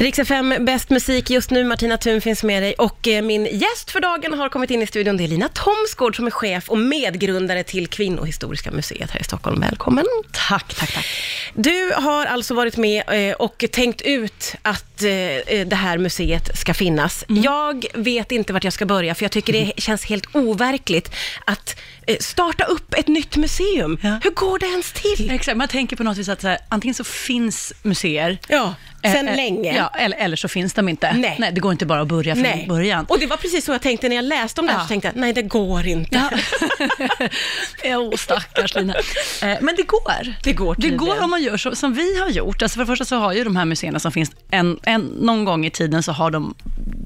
Rix FM, bäst musik just nu. Martina Thun finns med dig och eh, min gäst för dagen har kommit in i studion. Det är Lina Thomsgård som är chef och medgrundare till Kvinnohistoriska museet här i Stockholm. Välkommen! Tack, tack, tack. Du har alltså varit med eh, och tänkt ut att eh, det här museet ska finnas. Mm. Jag vet inte vart jag ska börja, för jag tycker det känns helt overkligt att starta upp ett nytt museum. Ja. Hur går det ens till? Exakt, man tänker på något vis att så här, antingen så finns museer, Ja, sen eh, eh, länge. Ja, eller, eller så finns de inte. Nej. det går inte bara att börja från Nej. början. Och det var precis så jag tänkte när jag läste om det här, Ja. så tänkte jag, nej det går inte. Ja. Jo, stackars Lina. Eh, Men det går. Det går Det går om man gör så, som vi har gjort. Alltså för det första så har ju de här museerna som finns, en, en, någon gång i tiden så har de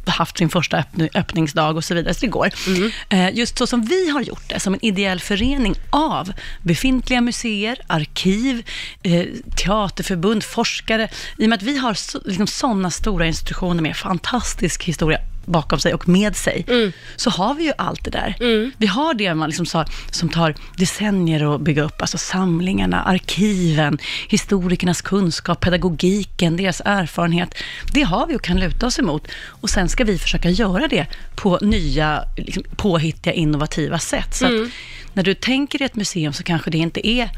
haft sin första öppn, öppningsdag och så vidare, så det går. Mm. Eh, Just så som vi har gjort det, som en ideell förening av befintliga museer, arkiv, eh, teaterförbund, forskare. I och med att vi har så, liksom sådana stora institutioner med fantastisk historia bakom sig och med sig, Mm. så har vi ju allt det där. Vi har det man liksom sa, som tar decennier att bygga upp, alltså samlingarna, arkiven, historikernas kunskap, pedagogiken, deras erfarenhet. Det har vi och kan luta oss emot. Och sen ska vi försöka göra det på nya, liksom, påhittiga, innovativa sätt. Så att när du tänker i ett museum så kanske det inte är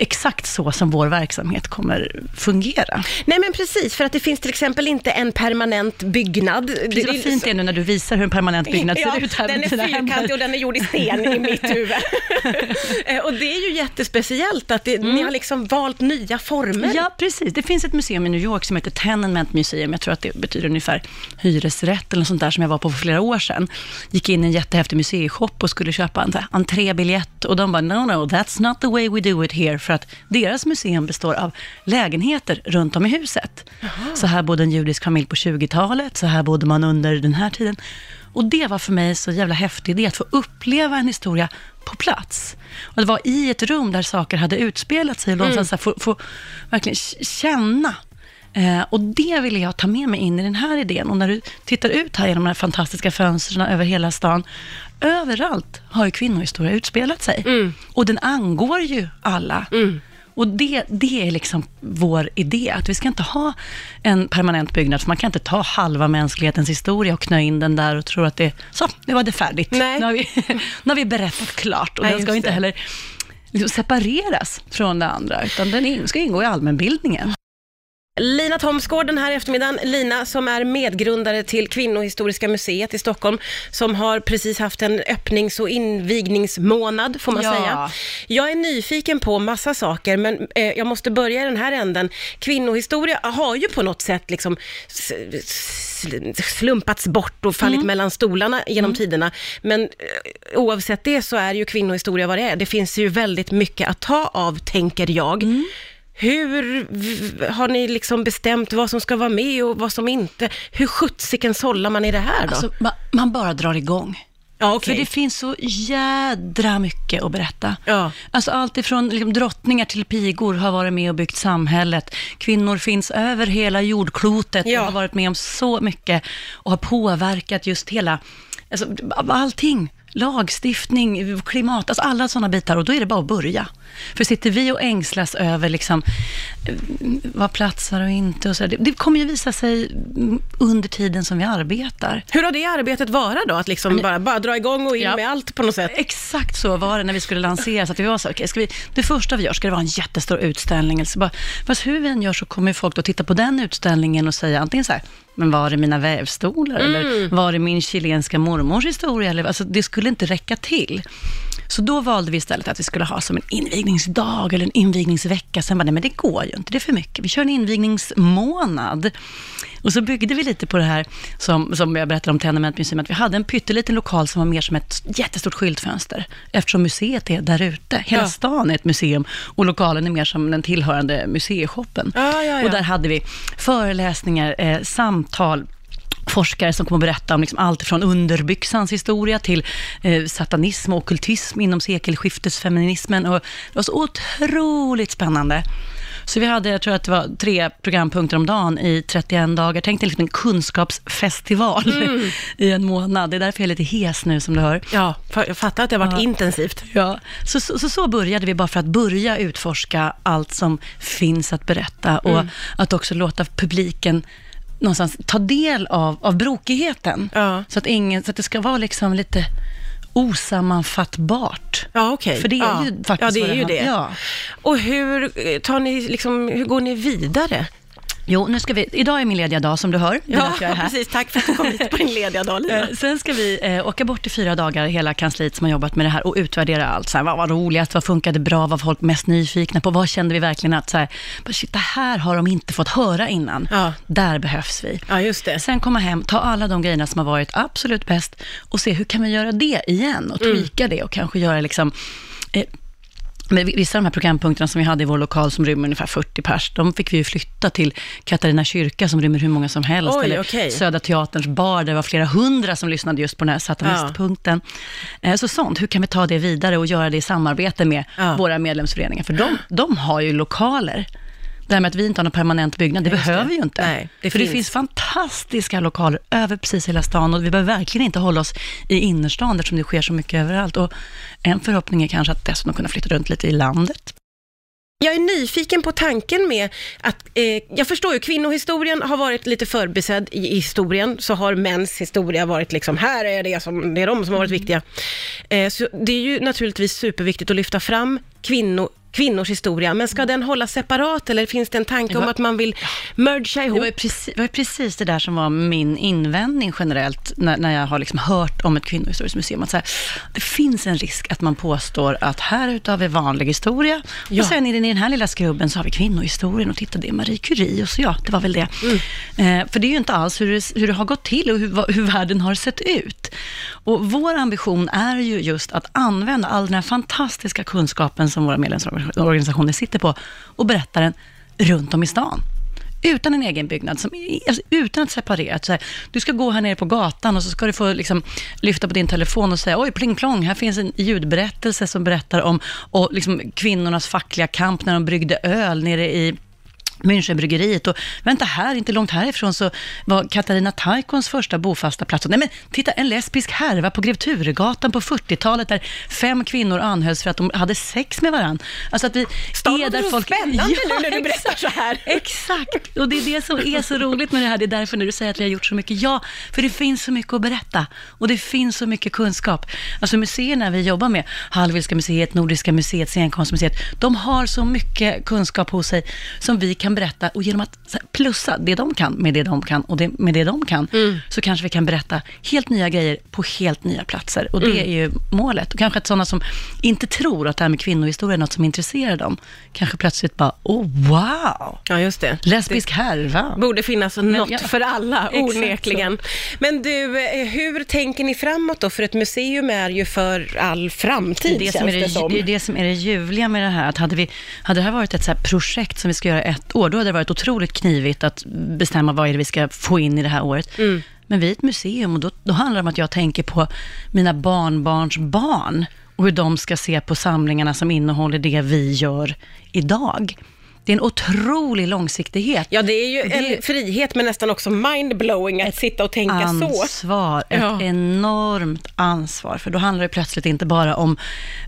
exakt så som vår verksamhet kommer fungera. Nej men precis, för att det finns till exempel inte en permanent byggnad. Precis, vad fint det är nu när du visar hur en permanent byggnad Ja, ser ut här den är fyrkantig och den är gjord i sten i mitt huvud. Eh, och det är ju jättespeciellt att det, ni har liksom valt nya former. Ja, precis. Det finns ett museum i New York som heter Tenement Museum. Jag tror att det betyder ungefär hyresrätt eller något sånt där som jag var på för flera år sedan. Gick in i en jättehäftig museishop och skulle köpa en entrébiljett och de bara, no, no, that's not the way we do it here. För att deras museum består av lägenheter runt om i huset. Så här bodde en judisk familj på 20-talet, så här bodde man under den här tiden. Och det var för mig så jävla häftig idé att få uppleva en historia på plats. Och det var i ett rum där saker hade utspelat sig och så här få, få verkligen känna. Eh, och det ville jag ta med mig in i den här idén. Och när du tittar ut här genom de här fantastiska fönstren över hela stan, överallt har ju kvinnohistoria utspelat sig. Och den angår ju alla. Och det, det är liksom vår idé, att vi ska inte ha en permanent byggnad, för man kan inte ta halva mänsklighetens historia och knö in den där och tro att det, så, nu var det färdigt. Nej. Nu, har vi, nu har vi berättat klart och Nej, den ska inte det. heller liksom separeras från det andra, utan den ska ingå i allmänbildningen. Lina Thomsgård den här eftermiddagen. Lina som är medgrundare till Kvinnohistoriska museet i Stockholm, som har precis haft en öppnings och invigningsmånad, får man Ja. säga. Jag är nyfiken på massa saker, men eh, jag måste börja i den här änden. Kvinnohistoria har ju på något sätt liksom slumpats bort och fallit mellan stolarna genom tiderna. Men eh, oavsett det så är ju kvinnohistoria vad det är. Det finns ju väldigt mycket att ta av, tänker jag. Hur har ni liksom bestämt vad som ska vara med och vad som inte? Hur sjuttsiken sållar man i det här då? Alltså, man, man bara drar igång. ja, okej. För det finns så jädra mycket att berätta. Ja. Alltså allt ifrån liksom, drottningar till pigor har varit med och byggt samhället. Kvinnor finns över hela jordklotet Ja. och har varit med om så mycket och har påverkat just hela, alltså allting. Lagstiftning, klimat, alltså alla sådana bitar. Och då är det bara att börja. För sitter vi och ängslas över liksom, eh, vad platsar och inte och så, det, det kommer ju visa sig under tiden som vi arbetar. Hur har det arbetet varit då? Att liksom bara, bara dra igång och in Ja. med allt på något sätt? Exakt så var det när vi skulle lansera, så att vi var så, okej, ska vi, det första vi gör, ska det vara en jättestor utställning? Eller så bara, fast hur vi än gör så kommer folk då titta på den utställningen och säga antingen så här, men var är mina vävstolar? Eller var är min chilenska mormors historia? Eller, alltså, det skulle inte räcka till. Så då valde vi istället att vi skulle ha som en invigningsdag eller en invigningsvecka. Sen bara, nej men det går ju inte, det är för mycket. Vi kör en invigningsmånad. Och så byggde vi lite på det här som, som jag berättade om Tenement Museum, att vi hade en pytteliten lokal som var mer som ett jättestort skyltfönster, eftersom museet är där ute. Hela Ja. stan är ett museum och lokalen är mer som den tillhörande museishoppen. Ja, ja. Och där hade vi föreläsningar, eh, samtal, forskare som kommer att berätta om liksom allt från underbyxans historia till eh, satanism och okkultism inom sekelskiftesfeminismen. Och det var så otroligt spännande. Så vi hade, jag tror att det var tre programpunkter om dagen i 31 dagar. Tänk dig liksom en kunskapsfestival i en månad. Det är därför jag är lite hes nu som du hör. Ja, jag fattar att det har varit Ja. intensivt. Ja, så, så, så, så började vi bara för att börja utforska allt som finns att berätta och att också låta publiken någonstans ta del av, av brokigheten. Ja. Så, att ingen, så att det ska vara liksom lite osammanfattbart. Ja, okej. För det är ja. ju faktiskt Ja, det är ju det. Ja. Och hur, eh, tar ni, liksom, hur går ni vidare? Jo, nu ska vi, idag är min lediga dag som du hör. Här. precis. Tack för att du kom hit på din lediga dag, Lina. Eh, Sen ska vi eh, åka bort i fyra dagar, hela kansliet som har jobbat med det här och utvärdera allt. Så här, vad var roligast, vad funkade bra, vad var folk mest nyfikna på, vad kände vi verkligen att så här, shit, det här har de inte fått höra innan. Ja. Där behövs vi. Ja, just det. Sen komma hem, ta alla de grejerna som har varit absolut bäst och se hur kan vi göra det igen och Mm. tweaka det och kanske göra liksom eh, men vissa av de här programpunkterna som vi hade i vår lokal som rymmer ungefär 40 pers, de fick vi ju flytta till Katarina kyrka som rymmer hur många som helst. Oj, eller okej. Södra Teaterns bar, där det var flera hundra som lyssnade just på den här satanistpunkten. Eh, Så sånt, hur kan vi ta det vidare och göra det i samarbete med Ja. våra medlemsföreningar? För de, de har ju lokaler. Det här med att vi inte har någon permanent byggnad, det just behöver vi ju inte. Nej, det För finns. det finns fantastiska lokaler över precis hela stan och vi behöver verkligen inte hålla oss i innerstan eftersom det sker så mycket överallt. Och en förhoppning är kanske att dessutom kunna flytta runt lite i landet. Jag är nyfiken på tanken med att, eh, jag förstår ju, kvinnohistorien har varit lite förbisedd i historien, så har mäns historia varit liksom, här är det som, det är de som har varit viktiga. Eh, så det är ju naturligtvis superviktigt att lyfta fram kvinno, kvinnors historia, men ska den hållas separat eller finns det en tanke Det om var- att man vill mergea Det ihop? var, ju precis, det var ju precis det där som var min invändning generellt, när, när jag har liksom hört om ett kvinnohistoriskt museum. Att så här, det finns en risk att man påstår att här ute har vi vanlig historia, Ja. och sen i den, i den här lilla skrubben så har vi kvinnohistorien, och titta det är Marie Curie, och så ja, det var väl det. Mm. Eh, för det är ju inte alls hur det, hur det har gått till och hur, hur världen har sett ut. Och vår ambition är ju just att använda all den här fantastiska kunskapen som våra medlemsorganisationer organisationer sitter på, och berättar den runt om i stan utan en egen byggnad, som, alltså, utan att separera. Så här, du ska gå här nere på gatan och så ska du få liksom, lyfta på din telefon och säga oj, pling plong, här finns en ljudberättelse som berättar om och, liksom, kvinnornas fackliga kamp när de bryggde öl nere i Münchenbryggeriet och vänta här, inte långt härifrån så var Katarina Taikons första bofasta plats. Och, Nej men titta, en lesbisk härva på Grev Turegatan på 40-talet där fem kvinnor anhölls för att de hade sex med varandra. Alltså att vi Stan är där folk... spännande nu när du berättar så här. Exakt, och det är det som är så roligt med det här. Det är därför när du säger att vi har gjort så mycket. Ja, för det finns så mycket att berätta och det finns så mycket kunskap. Alltså museerna vi jobbar med, Hallwylska museet, Nordiska museet, Scenkonstmuseet, de har så mycket kunskap hos sig som vi kan berätta och genom att plussa det de kan med det de kan och det, med det de kan, så kanske vi kan berätta helt nya grejer på helt nya platser. Och det är ju målet. Och kanske att sådana som inte tror att det här med kvinnohistoria är något som intresserar dem, kanske plötsligt bara, oh wow! Ja, just det. Lesbisk härva. borde finnas något ja, för alla, onekligen. Men du, eh, hur tänker ni framåt då? För ett museum är ju för all framtid, Det, det, som känns är det det, som. det är det som är det ljuvliga med det här. Att hade, vi, hade det här varit ett så projekt som vi ska göra ett år, då hade det varit otroligt knivigt att bestämma vad är det vi ska få in i det här året. Mm. Men vi är ett museum och då, då handlar det om att jag tänker på mina barnbarns barn och hur de ska se på samlingarna som innehåller det vi gör idag. Det är en otrolig långsiktighet. Ja, det är ju Det- en frihet, men nästan också mindblowing att sitta och tänka så. ansvar, ett Ja. enormt ansvar. För då handlar det plötsligt inte bara om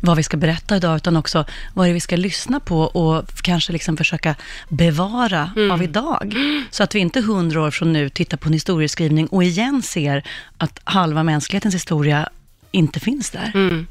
vad vi ska berätta idag, utan också vad det är vi ska lyssna på och kanske liksom försöka bevara Mm. av idag. Så att vi inte hundra år från nu tittar på en historieskrivning och igen ser att halva mänsklighetens historia inte finns där.